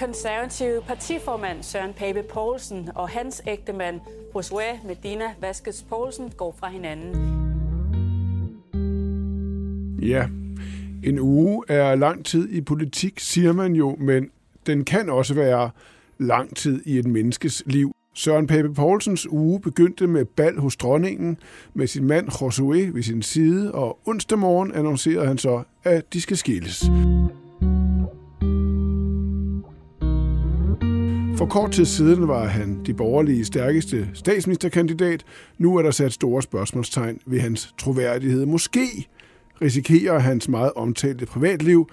Konservative partiformand Søren Pape Poulsen og hans ægtemand Josue Medina Vasquez Poulsen går fra hinanden. Ja, en uge er lang tid i politik, siger man jo, men den kan også være lang tid i et menneskes liv. Søren Pape Poulsens uge begyndte med bal hos dronningen med sin mand Josue ved sin side, og onsdag morgen annoncerede han så, at de skal skilles. For kort tid siden var han de borgerlige stærkeste statsministerkandidat. Nu er der sat store spørgsmålstegn ved hans troværdighed. Måske risikerer hans meget omtalte privatliv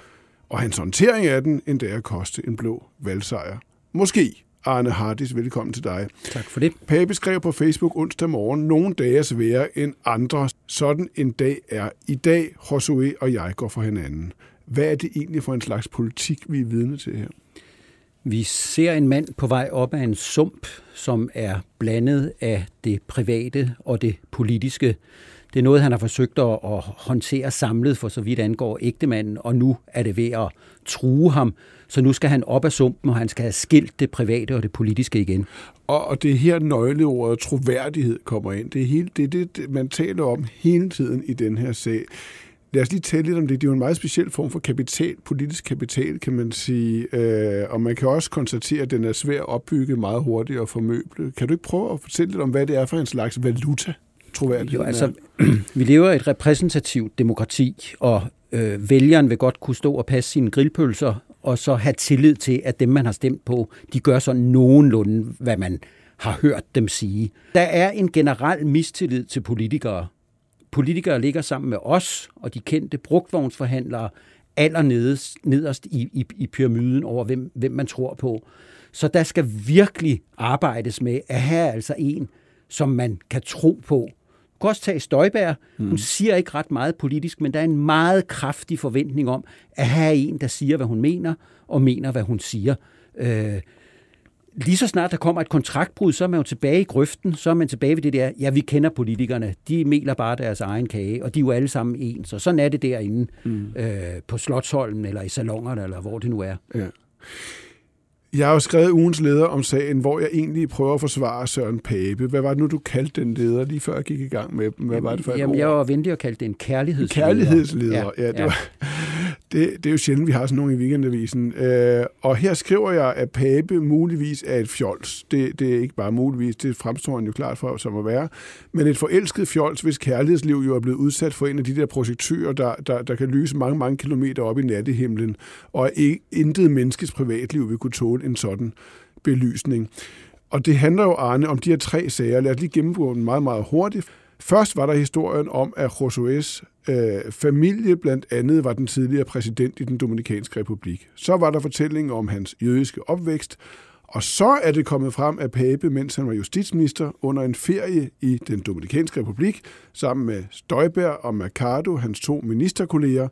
og hans håndtering af den endda at koste en blå valgsejr. Måske. Arne Hardis, velkommen til dig. Tak for det. Pape skrev på Facebook onsdag morgen, nogle dage er sværere end andre. Sådan en dag er i dag. Josué og jeg går for hinanden. Hvad er det egentlig for en slags politik, vi er vidne til her? Vi ser en mand på vej op af en sump, som er blandet af det private og det politiske. Det er noget, han har forsøgt at håndtere samlet for så vidt angår ægtemanden, og nu er det ved at true ham. Så nu skal han op af sumpen, og han skal have skilt det private og det politiske igen. Og, det er her nøgleordet troværdighed kommer ind. Det er helt det, det, man taler om hele tiden i den her sag. Lad os lige tale lidt om det. Det er jo en meget speciel form for kapital, politisk kapital, kan man sige. Øh, og man kan også konstatere, at den er svær at opbygge meget hurtigt og formøble. Kan du ikke prøve at fortælle lidt om, hvad det er for en slags valuta? Jo, altså, vi lever i et repræsentativt demokrati, og øh, vælgeren vil godt kunne stå og passe sine grillpølser, og så have tillid til, at dem, man har stemt på, de gør så nogenlunde, hvad man har hørt dem sige. Der er en generel mistillid til politikere. Politikere ligger sammen med os og de kendte brugtvognsforhandlere allernederst nederst i, i, i pyramiden over, hvem, hvem man tror på. Så der skal virkelig arbejdes med at have altså en, som man kan tro på. Du kan også tage Støjbær. Hun mm. siger ikke ret meget politisk, men der er en meget kraftig forventning om at have en, der siger, hvad hun mener, og mener, hvad hun siger. Øh, lige så snart der kommer et kontraktbrud, så er man jo tilbage i grøften, så er man tilbage ved det der, ja, vi kender politikerne, de meler bare deres egen kage, og de er jo alle sammen ens, så sådan er det derinde mm. øh, på Slottholmen, eller i salongerne, eller hvor det nu er. Ja. Jeg har jo skrevet ugens leder om sagen, hvor jeg egentlig prøver at forsvare Søren Pape. Hvad var det nu, du kaldte den leder, lige før jeg gik i gang med dem? Hvad var det for Jamen, jeg var venlig at kalde det en kærlighedsleder. Kærlighedsleder, ja. ja, det, ja. Var, det, det er jo sjældent, vi har sådan nogen i weekendavisen. Øh, og her skriver jeg, at Pape muligvis er et fjols. Det, det er ikke bare muligvis, det fremstår han jo klart for, som at være. Men et forelsket fjols, hvis kærlighedsliv jo er blevet udsat for en af de der projektører, der, der, der kan lyse mange, mange kilometer op i nattehimlen, og intet menneskes privatliv vil kunne tåle en sådan belysning. Og det handler jo, Arne, om de her tre sager. Lad os lige gennemgå dem meget, meget hurtigt. Først var der historien om, at Josués øh, familie blandt andet var den tidligere præsident i den Dominikanske Republik. Så var der fortællingen om hans jødiske opvækst, og så er det kommet frem, at Pape, mens han var justitsminister, under en ferie i den Dominikanske Republik, sammen med Støjberg og Mercado, hans to ministerkolleger,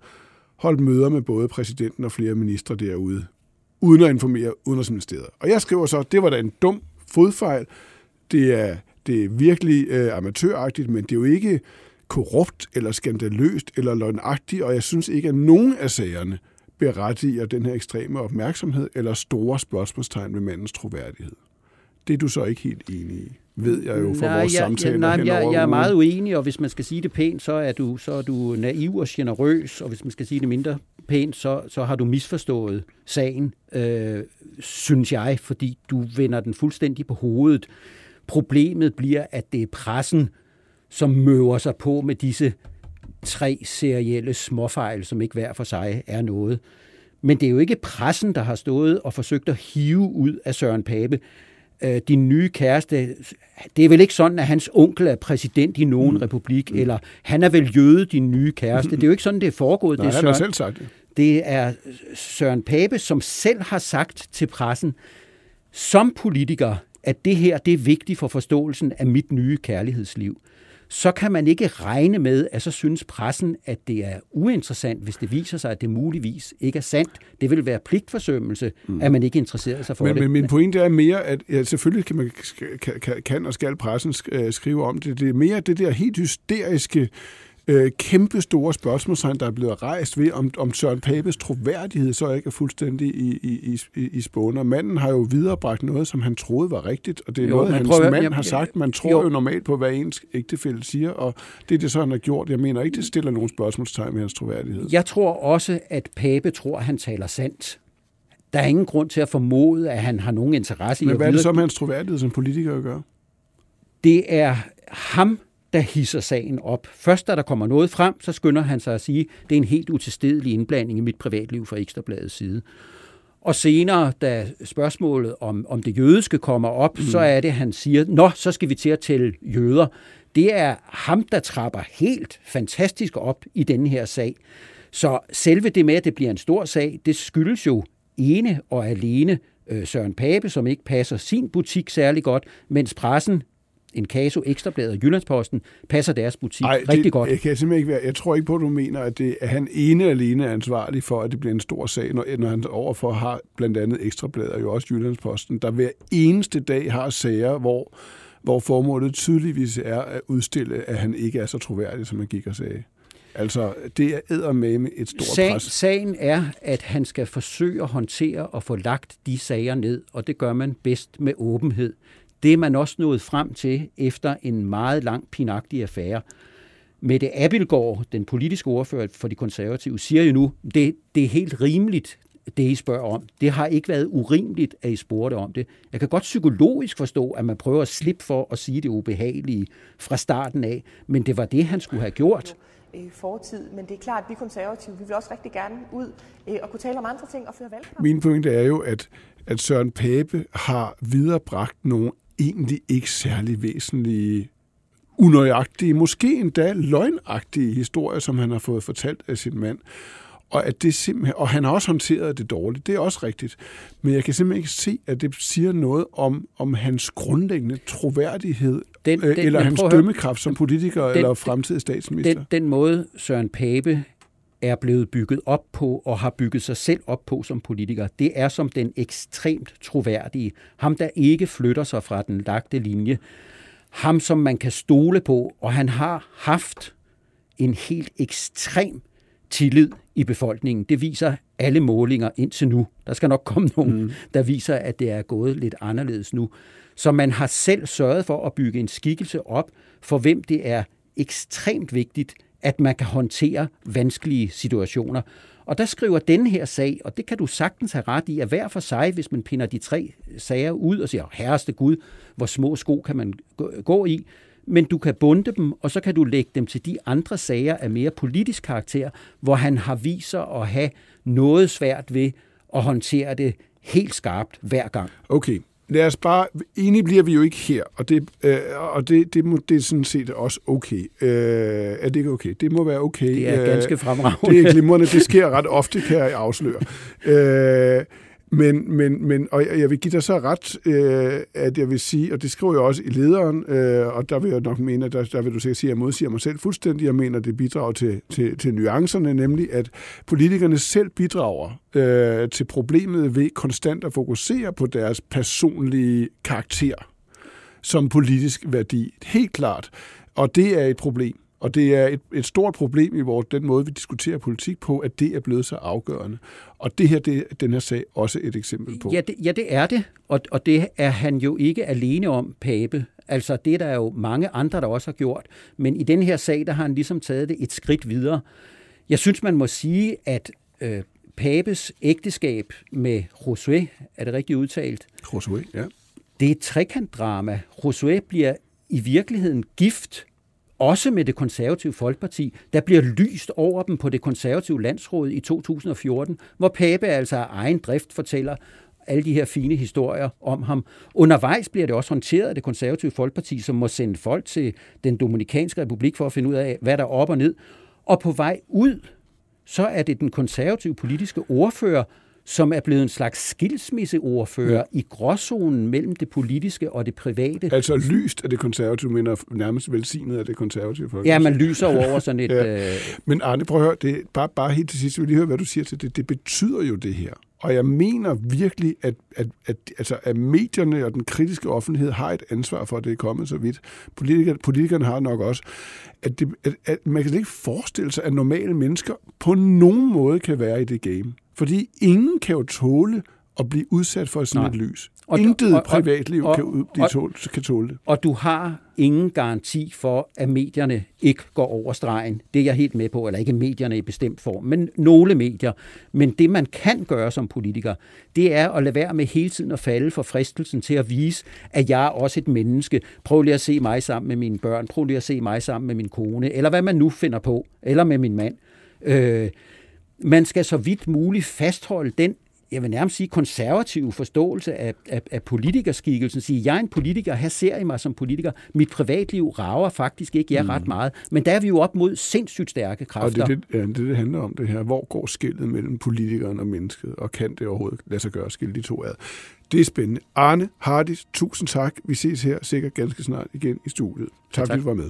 holdt møder med både præsidenten og flere ministre derude uden at informere Udenrigsministeriet. Og jeg skriver så, at det var da en dum fodfejl. Det er, det er virkelig øh, amatøragtigt, men det er jo ikke korrupt eller skandaløst eller løgnagtigt, og jeg synes ikke, at nogen af sagerne berettiger den her ekstreme opmærksomhed eller store spørgsmålstegn ved mandens troværdighed. Det er du så ikke helt enig i, ved jeg jo fra nej, vores jeg, samtaler Nej, jeg, jeg er meget uenig, og hvis man skal sige det pænt, så er du, så er du naiv og generøs, og hvis man skal sige det mindre pænt, så, så har du misforstået sagen, øh, synes jeg, fordi du vender den fuldstændig på hovedet. Problemet bliver, at det er pressen, som møver sig på med disse tre serielle småfejl, som ikke hver for sig er noget. Men det er jo ikke pressen, der har stået og forsøgt at hive ud af Søren Pape øh, din nye kæreste, det er vel ikke sådan, at hans onkel er præsident i nogen mm. republik, mm. eller han er vel jøde, din nye kæreste. Det er jo ikke sådan, det er foregået. Nej, det er han har selv sagt det. Det er Søren Pape, som selv har sagt til pressen, som politiker, at det her det er vigtigt for forståelsen af mit nye kærlighedsliv så kan man ikke regne med, at så synes pressen, at det er uinteressant, hvis det viser sig, at det muligvis ikke er sandt. Det vil være pligtforsømmelse, mm. at man ikke interesserer sig for men, det. Men min pointe er mere, at ja, selvfølgelig kan, man, kan, kan og skal pressen øh, skrive om det. Det er mere det der helt hysteriske øh, kæmpe store spørgsmålstegn, der er blevet rejst ved, om, om Søren Papes troværdighed så ikke er fuldstændig i, i, i, i spåner. Manden har jo viderebragt noget, som han troede var rigtigt, og det er jo, noget, hans prøver, mand jamen, har sagt. Man tror jo. jo normalt på, hvad ens ægtefælde siger, og det er det så, han har gjort. Jeg mener ikke, det stiller nogen spørgsmålstegn med hans troværdighed. Jeg tror også, at Pape tror, at han taler sandt. Der er ingen grund til at formode, at han har nogen interesse i Men hvad er det så med hans troværdighed som politiker at gøre? Det er ham, der hisser sagen op. Først da der kommer noget frem, så skynder han sig at sige, det er en helt utilstedelig indblanding i mit privatliv fra Ekstrabladets side. Og senere, da spørgsmålet om, om det jødiske kommer op, mm. så er det, han siger, nå, så skal vi til at tælle jøder. Det er ham, der trapper helt fantastisk op i denne her sag. Så selve det med, at det bliver en stor sag, det skyldes jo ene og alene øh, Søren Pape, som ikke passer sin butik særlig godt, mens pressen en Kaso, Ekstrabladet og Jyllandsposten passer deres butik Ej, rigtig det, godt. Jeg, kan simpelthen ikke være, jeg tror ikke på, at du mener, at, det, at han ene alene er ansvarlig for, at det bliver en stor sag, når, når han overfor har blandt andet Ekstrabladet og jo også Jyllandsposten, der hver eneste dag har sager, hvor, hvor formålet tydeligvis er at udstille, at han ikke er så troværdig, som han gik og sagde. Altså, det er med et stort Sag, pres. Sagen er, at han skal forsøge at håndtere og få lagt de sager ned, og det gør man bedst med åbenhed. Det er man også nået frem til efter en meget lang pinagtig affære. Mette Abelgaard, den politiske ordfører for de konservative, siger jo nu, det, det er helt rimeligt, det I spørger om. Det har ikke været urimeligt, at I spurgte om det. Jeg kan godt psykologisk forstå, at man prøver at slippe for at sige det ubehagelige fra starten af, men det var det, han skulle have gjort fortid, men det er klart, at vi konservative, vi vil også rigtig gerne ud øh, og kunne tale om andre ting og føre valgkamp. Min pointe er jo, at, at Søren Pape har viderebragt nogle egentlig ikke særlig væsentlige, unøjagtige, måske endda løgnagtige historier, som han har fået fortalt af sin mand. Og, at det simpelthen, og han har også håndteret det dårligt, det er også rigtigt. Men jeg kan simpelthen ikke se, at det siger noget om, om hans grundlæggende troværdighed, den, øh, den, eller hans dømmekraft som politiker den, eller fremtidig statsminister. Den, den måde Søren Pape er blevet bygget op på og har bygget sig selv op på som politiker, det er som den ekstremt troværdige. Ham, der ikke flytter sig fra den lagte linje. Ham, som man kan stole på, og han har haft en helt ekstrem tillid i befolkningen. Det viser alle målinger indtil nu. Der skal nok komme nogen, mm. der viser, at det er gået lidt anderledes nu. Så man har selv sørget for at bygge en skikkelse op, for hvem det er ekstremt vigtigt, at man kan håndtere vanskelige situationer. Og der skriver den her sag, og det kan du sagtens have ret i, at hver for sig, hvis man pinder de tre sager ud og siger, herreste Gud, hvor små sko kan man gå i, men du kan bunde dem, og så kan du lægge dem til de andre sager af mere politisk karakter, hvor han har viser at have noget svært ved at håndtere det helt skarpt hver gang. Okay, lad os bare, enige bliver vi jo ikke her, og det, øh, og det, det, må, det er sådan set også okay. Øh, er det ikke okay? Det må være okay. Det er ganske fremragende. Det er glimrende, det sker ret ofte, kan jeg afsløre. Øh, men, men, men, og jeg vil give dig så ret, øh, at jeg vil sige, og det skriver jeg også i lederen, øh, og der vil jeg nok mene, at der, der vil du sikkert sige, at jeg modsiger mig selv fuldstændig. Jeg mener, det bidrager til, til, til nuancerne, nemlig at politikerne selv bidrager øh, til problemet ved konstant at fokusere på deres personlige karakter som politisk værdi. Helt klart. Og det er et problem. Og det er et, et stort problem i vores, den måde, vi diskuterer politik på, at det er blevet så afgørende. Og det her, det er den her sag også et eksempel på. Ja, det, ja, det er det. Og, og det er han jo ikke alene om, Pape. Altså, det er der jo mange andre, der også har gjort. Men i den her sag, der har han ligesom taget det et skridt videre. Jeg synes, man må sige, at øh, Papes ægteskab med Josué, er det rigtigt udtalt? Josué, ja. Det er et trekantdrama. Josué bliver i virkeligheden gift også med det konservative Folkeparti, der bliver lyst over dem på det konservative landsråd i 2014, hvor Pape altså af egen drift fortæller alle de her fine historier om ham. Undervejs bliver det også håndteret af det konservative Folkeparti, som må sende folk til den Dominikanske Republik for at finde ud af, hvad der er op og ned. Og på vej ud så er det den konservative politiske ordfører, som er blevet en slags skilsmisseordfører ja. i gråzonen mellem det politiske og det private. Altså lyst af det konservative, men nærmest velsignet af det konservative folk. Ja, man lyser over sådan et... ja. øh... Men Arne, prøv at høre, det er bare, bare helt til sidst, vil lige høre, hvad du siger til det. Det betyder jo det her. Og jeg mener virkelig, at, at, at, altså, at medierne og den kritiske offentlighed har et ansvar for, at det er kommet så vidt. Politikerne, politikerne har nok også. At, det, at, at man kan ikke forestille sig, at normale mennesker på nogen måde kan være i det game. Fordi ingen kan jo tåle at blive udsat for sådan Nej. et lys. Og Intet og, privatliv og, kan, de tåle, kan tåle det. Og du har ingen garanti for, at medierne ikke går over stregen. Det er jeg helt med på, eller ikke medierne i bestemt form, men nogle medier. Men det, man kan gøre som politiker, det er at lade være med hele tiden at falde for fristelsen til at vise, at jeg er også et menneske. Prøv lige at se mig sammen med mine børn. Prøv lige at se mig sammen med min kone. Eller hvad man nu finder på. Eller med min mand. Øh, man skal så vidt muligt fastholde den jeg vil nærmest sige, konservative forståelse af, af, af politikerskikkelsen. Sige, jeg er en politiker, her ser I mig som politiker. Mit privatliv rager faktisk ikke jer mm. ret meget. Men der er vi jo op mod sindssygt stærke kræfter. Og det det, ja, det, det handler om det her. Hvor går skillet mellem politikeren og mennesket? Og kan det overhovedet lade sig gøre at skille de to ad? Det er spændende. Arne Hardis, tusind tak. Vi ses her sikkert ganske snart igen i studiet. Tak, ja, tak. fordi du var med.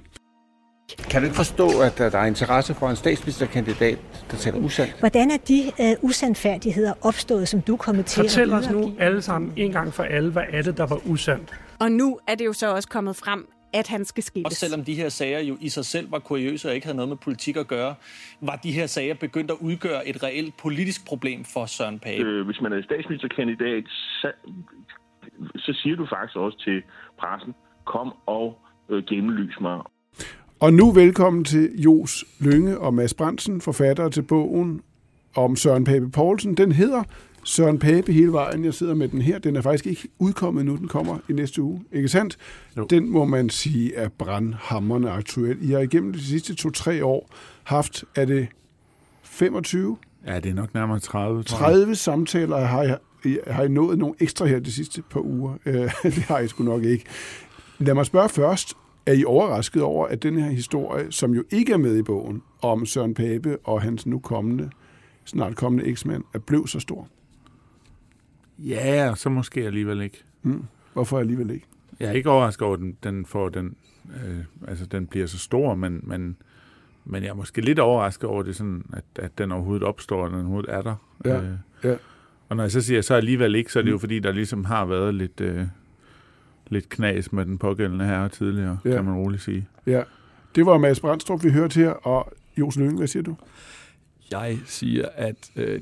Kan du ikke forstå, at der er interesse for en statsministerkandidat, der taler usandt? Hvordan er de uh, usandfærdigheder opstået, som du er kommet til Fortæl at os nu alle sammen en gang for alle, hvad er det, der var usandt? Og nu er det jo så også kommet frem, at han skal skilles. Også selvom de her sager jo i sig selv var kuriøse og ikke havde noget med politik at gøre, var de her sager begyndt at udgøre et reelt politisk problem for Søren Pape. Øh, hvis man er statsministerkandidat, så, så siger du faktisk også til pressen, kom og øh, gennemlys mig. Og nu velkommen til Jos Lønge og Mads Brandsen, forfattere til bogen om Søren Pape Poulsen. Den hedder Søren Pape hele vejen. Jeg sidder med den her. Den er faktisk ikke udkommet nu. Den kommer i næste uge. Ikke sandt? Jo. Den må man sige er brandhammerne aktuel. I har igennem de sidste to-tre år haft, er det 25? Ja, det er nok nærmere 30. 30 samtaler har jeg, har I nået nogle ekstra her de sidste par uger. det har jeg sgu nok ikke. Lad mig spørge først, er I overrasket over, at den her historie, som jo ikke er med i bogen, om Søren Pape og hans nu kommende, snart kommende eksmand, er blevet så stor? Ja, så måske alligevel ikke. Mm. Hvorfor alligevel ikke? Jeg er ikke overrasket over, at den, den, får den, øh, altså, den bliver så stor, men, men, men jeg er måske lidt overrasket over det, sådan, at, at den overhovedet opstår, og den overhovedet er der. Ja, øh, ja. Og når jeg så siger så alligevel ikke, så er det jo fordi, der ligesom har været lidt... Øh, lidt knas med den pågældende herre tidligere, ja. kan man roligt sige. Ja, det var Mads Brandstrup, vi hørte her, og Jos Lyng, hvad siger du? Jeg siger, at øh,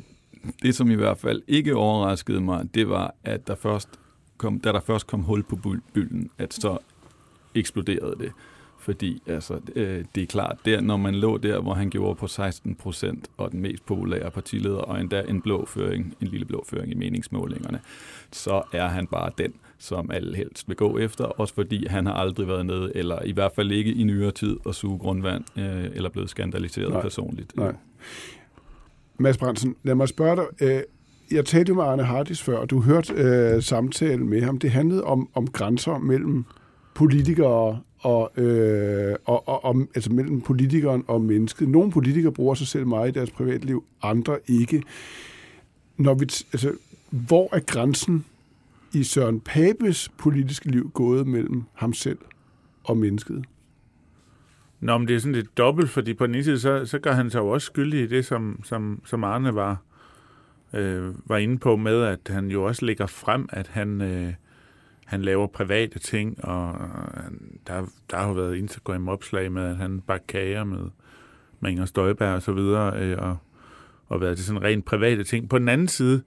det, som i hvert fald ikke overraskede mig, det var, at der først kom, da der først kom hul på bylden, at så eksploderede det. Fordi altså, øh, det er klart, der, når man lå der, hvor han gjorde på 16 procent, og den mest populære partileder, og endda en blå føring, en lille blå føring i meningsmålingerne, så er han bare den, som alle helst vil gå efter, også fordi han har aldrig været nede, eller i hvert fald ikke i nyere tid, at suge grundvand, øh, eller blevet skandaliseret Nej. personligt. Nej. Mads Brandsen, lad mig spørge dig. Øh, jeg talte jo med Arne Hardis før, og du hørte øh, samtalen med ham. Det handlede om, om grænser mellem politikere og, øh, og, og, og altså mellem politikeren og mennesket. Nogle politikere bruger sig selv meget i deres privatliv, andre ikke. Når vi, altså, hvor er grænsen i Søren Papes politiske liv gået mellem ham selv og mennesket? Nå, men det er sådan lidt dobbelt, fordi på den ene side, så, så gør han sig jo også skyldig i det, som, som, som Arne var, øh, var inde på med, at han jo også lægger frem, at han, øh, han laver private ting, og øh, der, der har jo været Instagram-opslag med, at han bakker kager med, med Inger Støjberg og så videre, øh, og, og været til sådan rent private ting. På den anden side,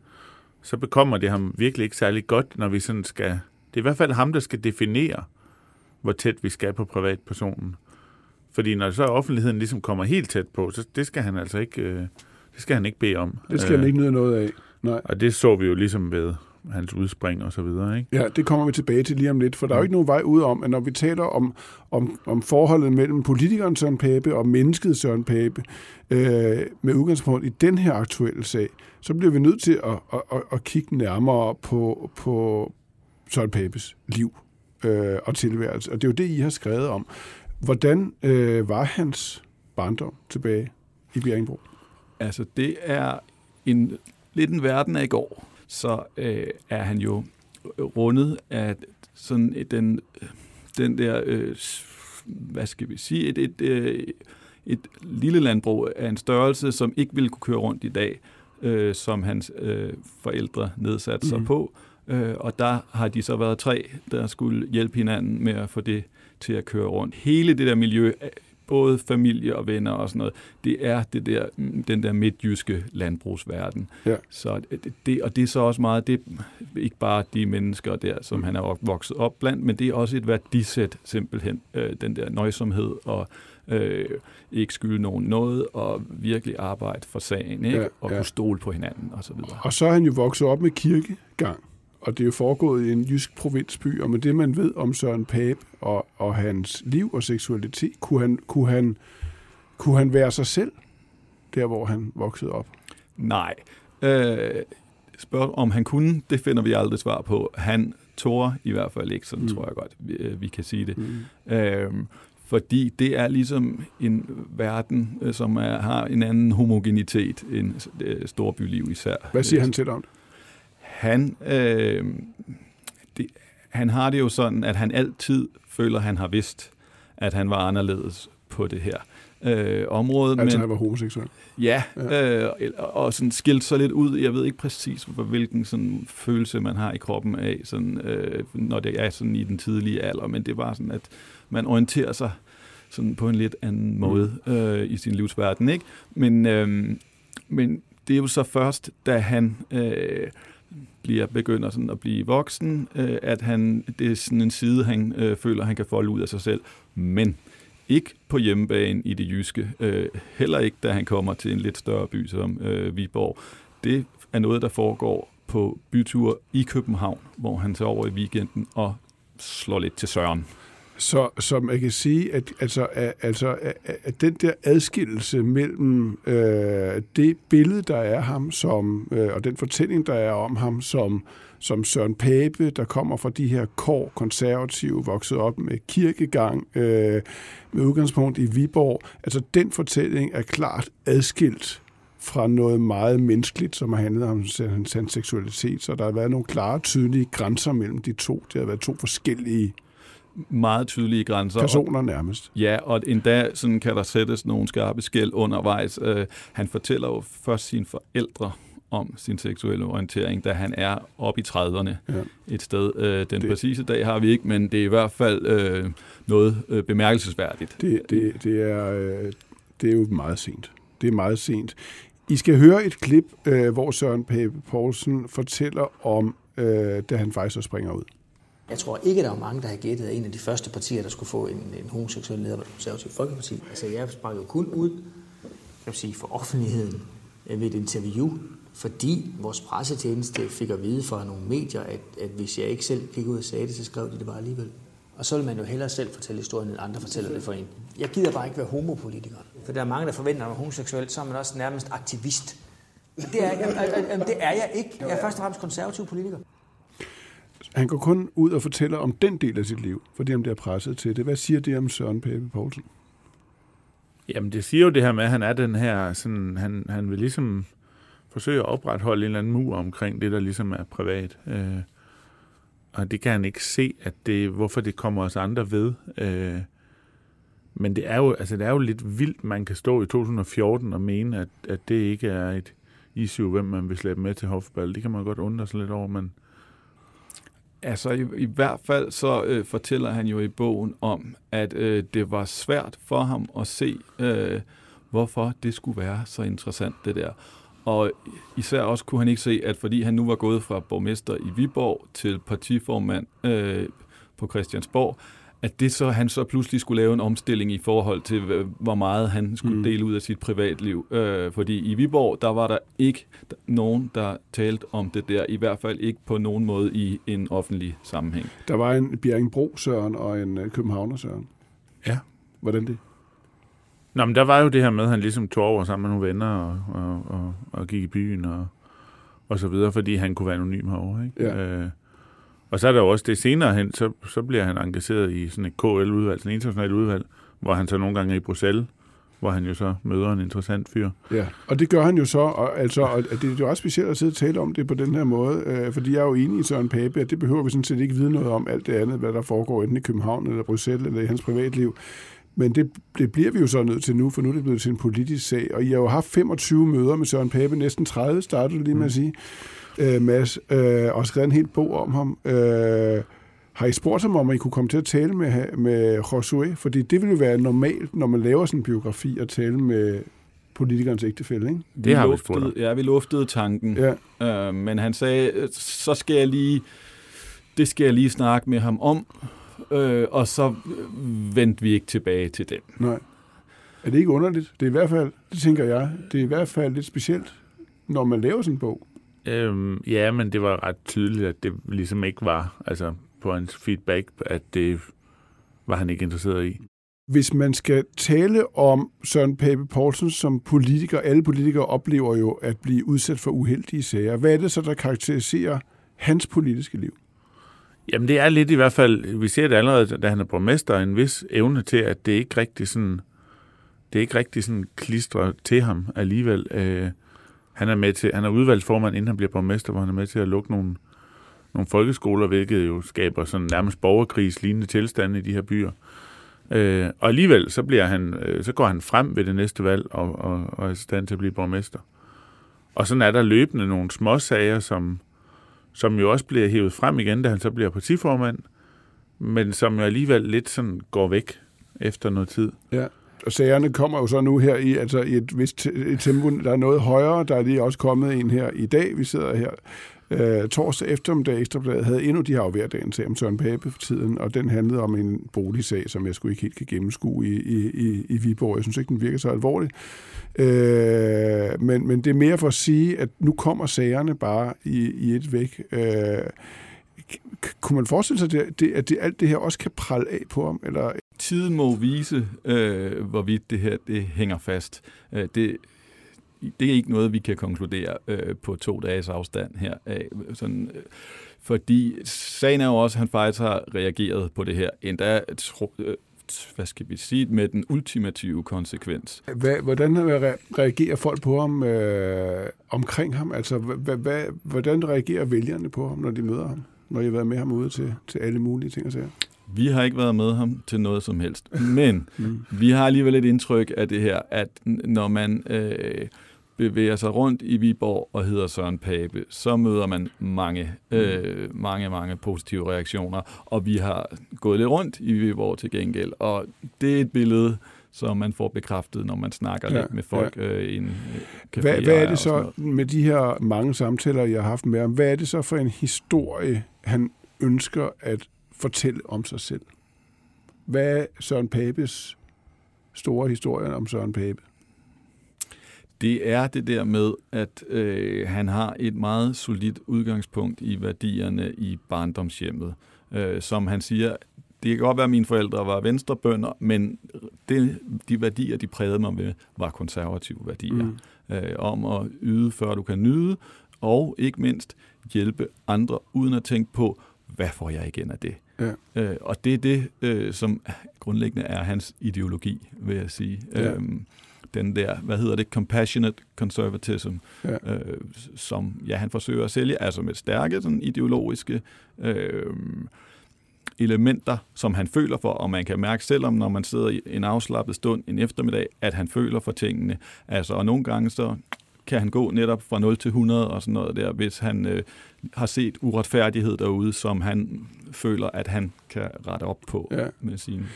så bekommer det ham virkelig ikke særlig godt, når vi sådan skal... Det er i hvert fald ham, der skal definere, hvor tæt vi skal på privatpersonen. Fordi når så offentligheden ligesom kommer helt tæt på, så det skal han altså ikke, øh, det skal han ikke bede om. Det skal øh, han ikke nyde noget af. Nej. Og det så vi jo ligesom ved hans udspring og så videre. Ikke? Ja, det kommer vi tilbage til lige om lidt, for der er jo ikke nogen vej ud om, at når vi taler om, om, om forholdet mellem politikeren Søren Pape og mennesket Søren Pape, øh, med udgangspunkt i den her aktuelle sag, så bliver vi nødt til at, at, at, at kigge nærmere på, på Søren Papes liv øh, og tilværelse. Og det er jo det, I har skrevet om. Hvordan øh, var hans barndom tilbage i Bjerringbro? Altså, det er en, lidt en verden af i går. Så øh, er han jo rundet af sådan den, den der, øh, hvad skal vi sige, et, et, øh, et lille landbrug af en størrelse, som ikke ville kunne køre rundt i dag, øh, som hans øh, forældre nedsatte sig Mhm. på. Øh, og der har de så været tre, der skulle hjælpe hinanden med at få det til at køre rundt. Hele det der miljø, både familie og venner og sådan noget, det er det der, den der midtjyske landbrugsverden. Ja. Så det, det, og det er så også meget, det er ikke bare de mennesker der, som han er vokset op blandt, men det er også et værdisæt simpelthen, øh, den der nøjsomhed og øh, ikke skylde nogen noget, og virkelig arbejde for sagen, ikke? Ja, og ja. kunne stole på hinanden og så videre. Og så er han jo vokset op med kirkegang, og det er jo foregået i en jysk provinsby, og med det, man ved om Søren Pape og, og hans liv og seksualitet, kunne han, kunne, han, kunne han være sig selv, der hvor han voksede op? Nej. Øh, spørg om han kunne, det finder vi aldrig svar på. Han tog i hvert fald ikke, sådan mm. tror jeg godt, vi, øh, vi kan sige det. Mm. Øh, fordi det er ligesom en verden, øh, som er, har en anden homogenitet end øh, storbyliv især. Hvad siger han til om det? Han, øh, det, han har det jo sådan, at han altid føler, han har vidst, at han var anderledes på det her øh, område. Altså, men, han var homoseksuel? Ja, ja. Øh, og sådan skilt sig lidt ud. Jeg ved ikke præcis, hvilken sådan følelse man har i kroppen af, sådan, øh, når det er sådan i den tidlige alder, men det var sådan, at man orienterer sig sådan på en lidt anden måde øh, i sin livsverden. Ikke? Men, øh, men det er jo så først, da han øh, bliver begynder sådan at blive voksen, øh, at han det er sådan en side, han øh, føler, han kan folde ud af sig selv. Men ikke på hjemmebane i det jyske. Øh, heller ikke, da han kommer til en lidt større by som øh, Viborg. Det er noget, der foregår på bytur i København, hvor han tager over i weekenden og slår lidt til søren. Så, så man kan sige, at, altså, at, altså, at, at den der adskillelse mellem øh, det billede, der er ham, som, øh, og den fortælling, der er om ham, som, som Søren Pape, der kommer fra de her kår konservative, vokset op med kirkegang, øh, med udgangspunkt i Viborg, altså den fortælling er klart adskilt fra noget meget menneskeligt, som har handlet om hans, seksualitet. Så der har været nogle klare, tydelige grænser mellem de to. Det har været to forskellige meget tydelige grænser. Personer nærmest. Ja, og endda sådan kan der sættes nogle skarpe skæld undervejs. Uh, han fortæller jo først sine forældre om sin seksuelle orientering, da han er oppe i 30'erne ja. et sted. Uh, den det, præcise dag har vi ikke, men det er i hvert fald uh, noget uh, bemærkelsesværdigt. Det, det, det, er, det er jo meget sent. Det er meget sent. I skal høre et klip, hvor Søren Pape Poulsen fortæller om, da han faktisk så springer ud. Jeg tror ikke, der var mange, der havde gættet, at en af de første partier, der skulle få en, en homoseksuel leder, var det konservative folkeparti. Altså, jeg sprang jo kun ud kan sige, for offentligheden øh, ved et interview, fordi vores pressetjeneste fik at vide fra nogle medier, at, at hvis jeg ikke selv gik ud og sagde det, så skrev de det bare alligevel. Og så vil man jo hellere selv fortælle historien, end andre fortæller det for en. Jeg gider bare ikke være homopolitiker. For der er mange, der forventer, at man er homoseksuel, så er man også nærmest aktivist. Det er, jeg, det er jeg ikke. Jeg er først og fremmest konservativ politiker. Han går kun ud og fortæller om den del af sit liv, fordi han bliver presset til det. Hvad siger det om Søren Pape Poulsen? Jamen, det siger jo det her med, at han er den her, sådan, han, han vil ligesom forsøge at opretholde en eller anden mur omkring det, der ligesom er privat. Øh, og det kan han ikke se, at det, hvorfor det kommer os andre ved. Øh, men det er, jo, altså, det er jo lidt vildt, man kan stå i 2014 og mene, at, at det ikke er et issue, hvem man vil slæbe med til hofball. Det kan man godt undre sig lidt over, men... Altså i, i hvert fald så øh, fortæller han jo i bogen om, at øh, det var svært for ham at se, øh, hvorfor det skulle være så interessant det der. Og især også kunne han ikke se, at fordi han nu var gået fra borgmester i Viborg til partiformand øh, på Christiansborg, at det så han så pludselig skulle lave en omstilling i forhold til, hvor meget han skulle mm. dele ud af sit privatliv. Øh, fordi i Viborg, der var der ikke nogen, der talte om det der, i hvert fald ikke på nogen måde i en offentlig sammenhæng. Der var en Bjerringbro Søren og en øh, Københavner Søren. Ja. Hvordan det? Nå, men der var jo det her med, at han ligesom tog over sammen med nogle venner og, og, og, og gik i byen og, og så videre, fordi han kunne være anonym herovre. Ikke? Ja. Øh, og så er der jo også det senere hen, så, så bliver han engageret i sådan et KL-udvalg, sådan et internationalt udvalg, hvor han så nogle gange er i Bruxelles hvor han jo så møder en interessant fyr. Ja, og det gør han jo så, og, altså, og det, er jo også specielt at sidde og tale om det på den her måde, øh, fordi jeg er jo enig i Søren Pape, at det behøver vi sådan set ikke vide noget om alt det andet, hvad der foregår enten i København eller Bruxelles eller i hans privatliv. Men det, det bliver vi jo så nødt til nu, for nu er det blevet til en politisk sag. Og I har jo haft 25 møder med Søren Pape, næsten 30 startede lige med at sige, øh, Mads, øh, og skrevet en helt bog om ham. Øh, har I spurgt ham om, at I kunne komme til at tale med, med Josué? Fordi det ville jo være normalt, når man laver sådan en biografi, at tale med politikernes ægtefælde, ikke? Det har vi luftede, spurgt om. Ja, vi luftede tanken. Ja. Øh, men han sagde, øh, så skal jeg lige, det skal jeg lige snakke med ham om, øh, og så øh, vendte vi ikke tilbage til den. Nej. Er det ikke underligt? Det er i hvert fald, det tænker jeg, det er i hvert fald lidt specielt, når man laver sådan en bog. Øhm, ja, men det var ret tydeligt, at det ligesom ikke var, altså på hans feedback, at det var han ikke interesseret i. Hvis man skal tale om Søren Pape Poulsen som politiker, alle politikere oplever jo at blive udsat for uheldige sager. Hvad er det så, der karakteriserer hans politiske liv? Jamen det er lidt i hvert fald, vi ser det allerede, da han er borgmester, en vis evne til, at det ikke rigtig sådan, det er ikke rigtig sådan klistrer til ham alligevel. Øh, han er med til, han er udvalgsformand, inden han bliver borgmester, hvor han er med til at lukke nogle, nogle folkeskoler, hvilket jo skaber sådan nærmest borgerkrigs lignende tilstande i de her byer. Øh, og alligevel, så, bliver han, øh, så går han frem ved det næste valg og, og, og er i stand til at blive borgmester. Og sådan er der løbende nogle små sager, som, som jo også bliver hævet frem igen, da han så bliver partiformand, men som jo alligevel lidt sådan går væk efter noget tid. Ja. Og sagerne kommer jo så nu her i, altså i et vist et tempo, der er noget højere. Der er lige også kommet en her i dag. Vi sidder her øh, torsdag eftermiddag. Ekstrabladet havde endnu de her jo hver dagen til om Søren Pape for tiden, og den handlede om en boligsag, som jeg skulle ikke helt kan gennemskue i, i, i, i Viborg. Jeg synes ikke, den virker så alvorlig. Øh, men, men det er mere for at sige, at nu kommer sagerne bare i, i et væk. Øh, kunne man forestille sig, at, det, at det, alt det her også kan prale af på ham? Eller? Tiden må vise, øh, hvorvidt det her det hænger fast. Øh, det, det er ikke noget, vi kan konkludere øh, på to dages afstand her. af. Sådan, øh, fordi sagen er jo også, at han faktisk har reageret på det her, endda tro, øh, hvad skal vi sige, med den ultimative konsekvens. Hvad, hvordan reagerer folk på ham øh, omkring ham? Altså, hvad, hvad, hvordan reagerer vælgerne på ham, når de møder ham? Når I har været med ham ude til, til alle mulige ting og sager? Vi har ikke været med ham til noget som helst. Men mm. vi har alligevel et indtryk af det her, at når man øh, bevæger sig rundt i Viborg og hedder Søren Pape, så møder man mange, øh, mange, mange positive reaktioner. Og vi har gået lidt rundt i Viborg til gengæld, og det er et billede, som man får bekræftet, når man snakker ja, lidt med folk ja. øh, i en café. Hvad, hvad er det så med de her mange samtaler, jeg har haft med ham? Hvad er det så for en historie, han ønsker at fortælle om sig selv? Hvad er Søren Papes store historie om Søren Pape? Det er det der med, at øh, han har et meget solidt udgangspunkt i værdierne i barndomshjemmet. Øh, som han siger, det kan godt være, at mine forældre var venstrebønder, men det, de værdier, de prægede mig med, var konservative værdier. Mm. Øh, om at yde, før du kan nyde, og ikke mindst hjælpe andre, uden at tænke på, hvad får jeg igen af det? Ja. Øh, og det er det, øh, som grundlæggende er hans ideologi, vil jeg sige. Ja. Øhm, den der, hvad hedder det, compassionate conservatism, ja. øh, som ja, han forsøger at sælge, altså med stærke sådan ideologiske øh, elementer, som han føler for, og man kan mærke selvom, når man sidder i en afslappet stund en eftermiddag, at han føler for tingene. Altså, og nogle gange så kan han gå netop fra 0 til 100 og sådan noget der, hvis han øh, har set uretfærdighed derude, som han føler, at han kan rette op på Ja. med sine.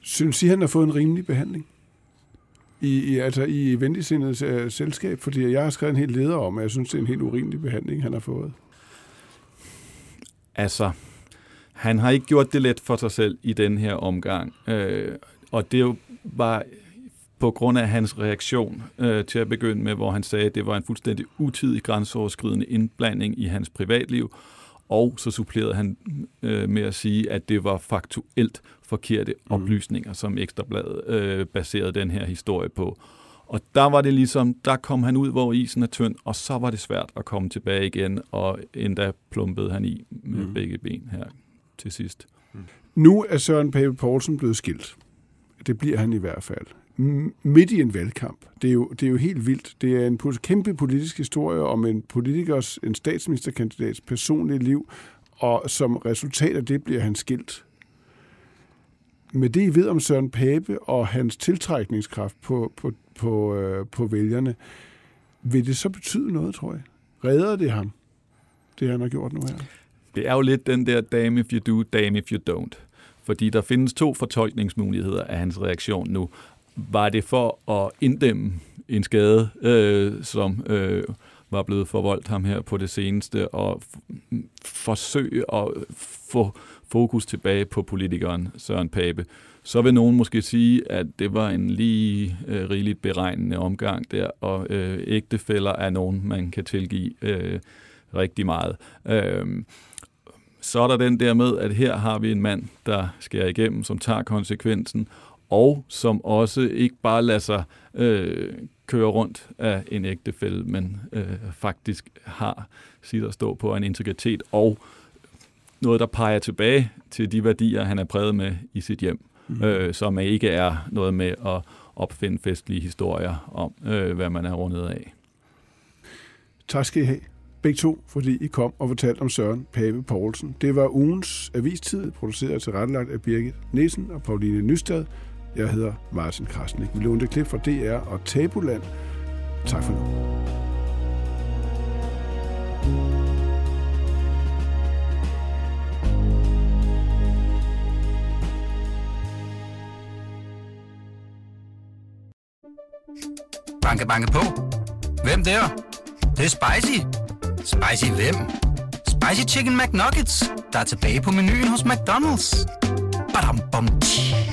Synes I, han har fået en rimelig behandling? I, i, altså i venligsindets øh, selskab? Fordi jeg har skrevet en helt leder om, at jeg synes, det er en helt urimelig behandling, han har fået. Altså, han har ikke gjort det let for sig selv i den her omgang. Øh, og det var på grund af hans reaktion øh, til at begynde med, hvor han sagde, at det var en fuldstændig utidig grænseoverskridende indblanding i hans privatliv. Og så supplerede han øh, med at sige, at det var faktuelt forkerte mm. oplysninger, som Ekstrabladet øh, baserede den her historie på. Og der var det ligesom, der kom han ud, hvor isen er tynd, og så var det svært at komme tilbage igen, og endda plumpede han i med mm. begge ben her til sidst. Nu er Søren Pape Poulsen blevet skilt. Det bliver han i hvert fald. midt i en valgkamp. Det er, jo, det er jo helt vildt. Det er en kæmpe politisk historie om en politikers, en statsministerkandidats personlige liv, og som resultat af det bliver han skilt. Med det, I ved om Søren Pape og hans tiltrækningskraft på, på, på, øh, på vælgerne, vil det så betyde noget, tror jeg? Redder det ham, det han har gjort nu her? Det er jo lidt den der damn if you do, damn if you don't. Fordi der findes to fortolkningsmuligheder af hans reaktion nu. Var det for at inddæmme en skade, øh, som øh, var blevet forvoldt ham her på det seneste, og forsøge at få fokus tilbage på politikeren Søren Pape, så vil nogen måske sige, at det var en lige øh, rigeligt beregnende omgang der, og øh, ægtefælder er nogen, man kan tilgive øh, rigtig meget. Øh, så er der den der med, at her har vi en mand, der skærer igennem, som tager konsekvensen, og som også ikke bare lader sig øh, køre rundt af en ægtefælde, men øh, faktisk har sit at stå på en integritet og noget, der peger tilbage til de værdier, han er præget med i sit hjem, mm. øh, som ikke er noget med at opfinde festlige historier om, øh, hvad man er rundet af. Tak skal I have begge to, fordi I kom og fortalte om Søren Pape Poulsen. Det var ugens avistid, produceret og tilrettelagt af Birgit Nissen og Pauline Nystad. Jeg hedder Martin Krasnik. Vi lånte klip fra DR og Tabuland. Tak for nu. Banke, banke på. Hvem der? Det, det er spicy. Spicy hvem? Spicy Chicken McNuggets, der er tilbage på menuen hos McDonald's. Badum, bom, tji.